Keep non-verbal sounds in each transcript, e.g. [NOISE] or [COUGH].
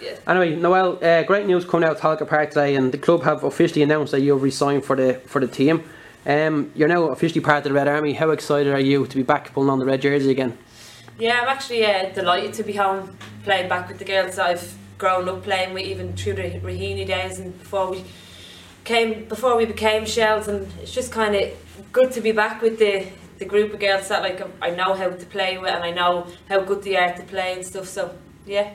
Yeah. Anyway, Noelle, uh, great news coming out of Tolka Park today, and the club have officially announced that you've resigned for the for the team. Um, you're now officially part of the Red Army. How excited are you to be back pulling on the red jersey again? Yeah, I'm actually uh, delighted to be home playing back with the girls that I've grown up playing with, even through the Raheny days and before we came before we became Shels, and it's just kind of good to be back with the the group of girls that like I know how to play with and I know how good they are to play and stuff. So yeah.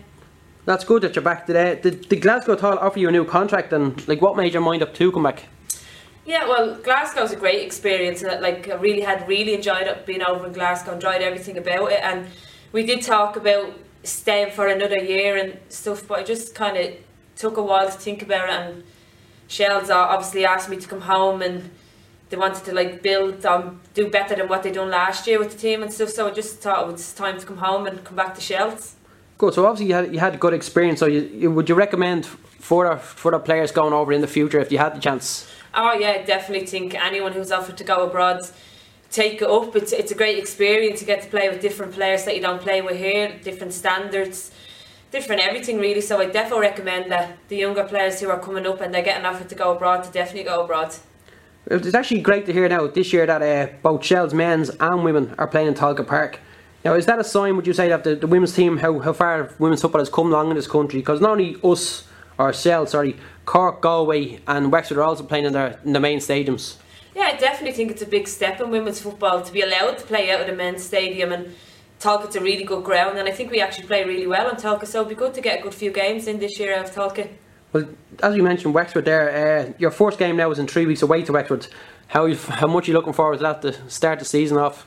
That's good that you're back today. Did, did Glasgow Tall offer you a new contract, and like what made your mind up to come back? Yeah, well, Glasgow's a great experience. and, Like, I really had really enjoyed it being over in Glasgow, enjoyed everything about it, and we did talk about staying for another year and stuff, but I just kind of took a while to think about it. And Shels obviously asked me to come home, and they wanted to like build, um, do better than what they'd done last year with the team and stuff. So I just thought it was time to come home and come back to Shels. Good. So obviously you had you had a good experience. So you, you, would you recommend for further players going over in the future if you had the chance? Oh yeah, definitely think anyone who's offered to go abroad, take it up. It's it's a great experience to get to play with different players that you don't play with here, different standards, different everything really. So I definitely recommend that the younger players who are coming up and they're getting offered to go abroad to definitely go abroad. It's actually great to hear now this year that uh, both Shels men's and women are playing in Tolka Park. Now, is that a sign, would you say, that the, the women's team, how, how far women's football has come along in this country? Because not only us, ourselves, sorry, Cork, Galway, and Wexford are also playing in, their, in the main stadiums. Yeah, I definitely think it's a big step in women's football to be allowed to play out of the men's stadium and Tolka's a really good ground and I think we actually play really well on Tolka so it'll be good to get a good few games in this year out of Tolka. Well, as you mentioned, Wexford there, uh, your first game now is in three weeks away to Wexford. How, how much are you looking forward to that to start the season off?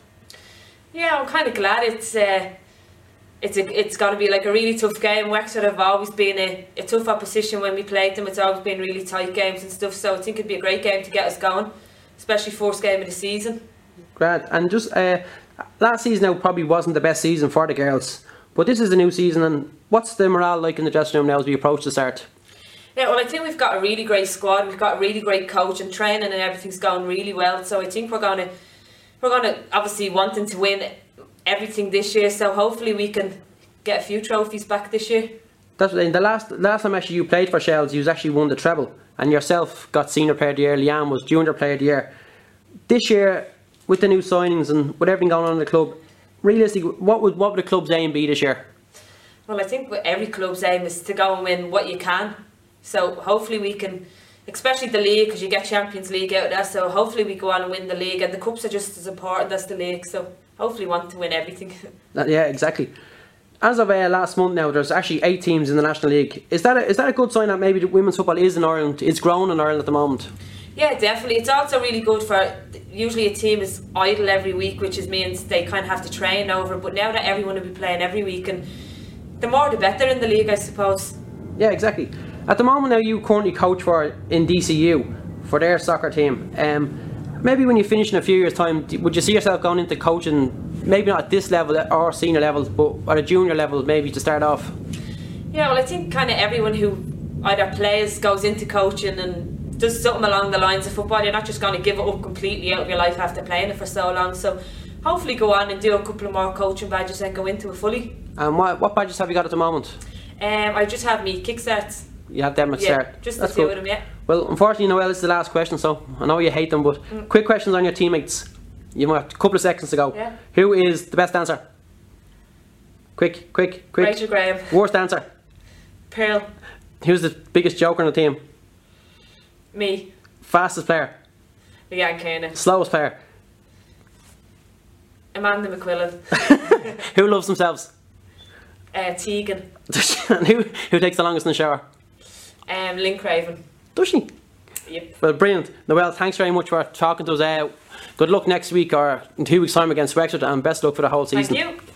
Yeah, I'm kind of glad it's uh, it's a, it's going to be like a really tough game. Wexford have always been a, a tough opposition when we played them. It's always been really tight games and stuff. So I think it'd be a great game to get us going, especially first game of the season. Great. And just uh, last season now probably wasn't the best season for the girls, but this is a new season. And what's the morale like in the dressing room now as we approach the start? Yeah, well, I think we've got a really great squad. We've got a really great coach and training, and everything's going really well. So I think we're going to we're going to obviously wanting to win everything this year. So hopefully we can get a few trophies back this year. That's in the last last time actually you played for Shels, you actually won the treble, and yourself got senior player of the year. Leanne was junior player of the year. This year, with the new signings and with everything going on in the club, realistically, what would what would the club's aim be this year? Well, I think every club's aim is to go and win what you can. So hopefully we can, especially the league, because you get Champions League out there. So hopefully we go on and win the league, and the cups are just as important as the league. So hopefully want to win everything. [LAUGHS] yeah, exactly. As of uh, last month now, there's actually eight teams in the National League. Is that a, is that a good sign that maybe women's football is in Ireland? It's grown in Ireland at the moment. Yeah, definitely. It's also really good for. Usually, a team is idle every week, which is means they kind of have to train over. But now that everyone will be playing every week, and the more the better in the league, I suppose. Yeah, exactly. At the moment, now you currently coach for in DCU for their soccer team. Um, maybe when you finish in a few years' time, would you see yourself going into coaching? Maybe not at this level or senior levels, but at a junior level, maybe to start off. Yeah, well, I think kind of everyone who either plays, goes into coaching, and does something along the lines of football. You're not just going to give it up completely out of your life after playing it for so long. So hopefully, go on and do a couple of more coaching badges and go into it fully. And what, what badges have you got at the moment? Um, I just have me kickstarts. You have them at yeah, start. just the two of them, yeah. Well, unfortunately, Noelle, this is the last question, so I know you hate them, but Mm. quick questions on your teammates. You have got a couple of seconds to go. Yeah. Who is the best dancer? Quick, quick, quick. Rachel Graham, Worst dancer? Pearl, Who's the biggest joker on the team? me, Fastest player? Leanne Kiernan, Slowest player? Amanda McQuillan, [LAUGHS] Who loves themselves? uh, Tegan, [LAUGHS] and who, who takes the longest in the shower? Um, Lynn Craven. Does she? Yep. Well, brilliant. Noelle, thanks very much for talking to us. Uh, good luck next week or in two weeks' time against Wexford, and best luck for the whole season. Thank you.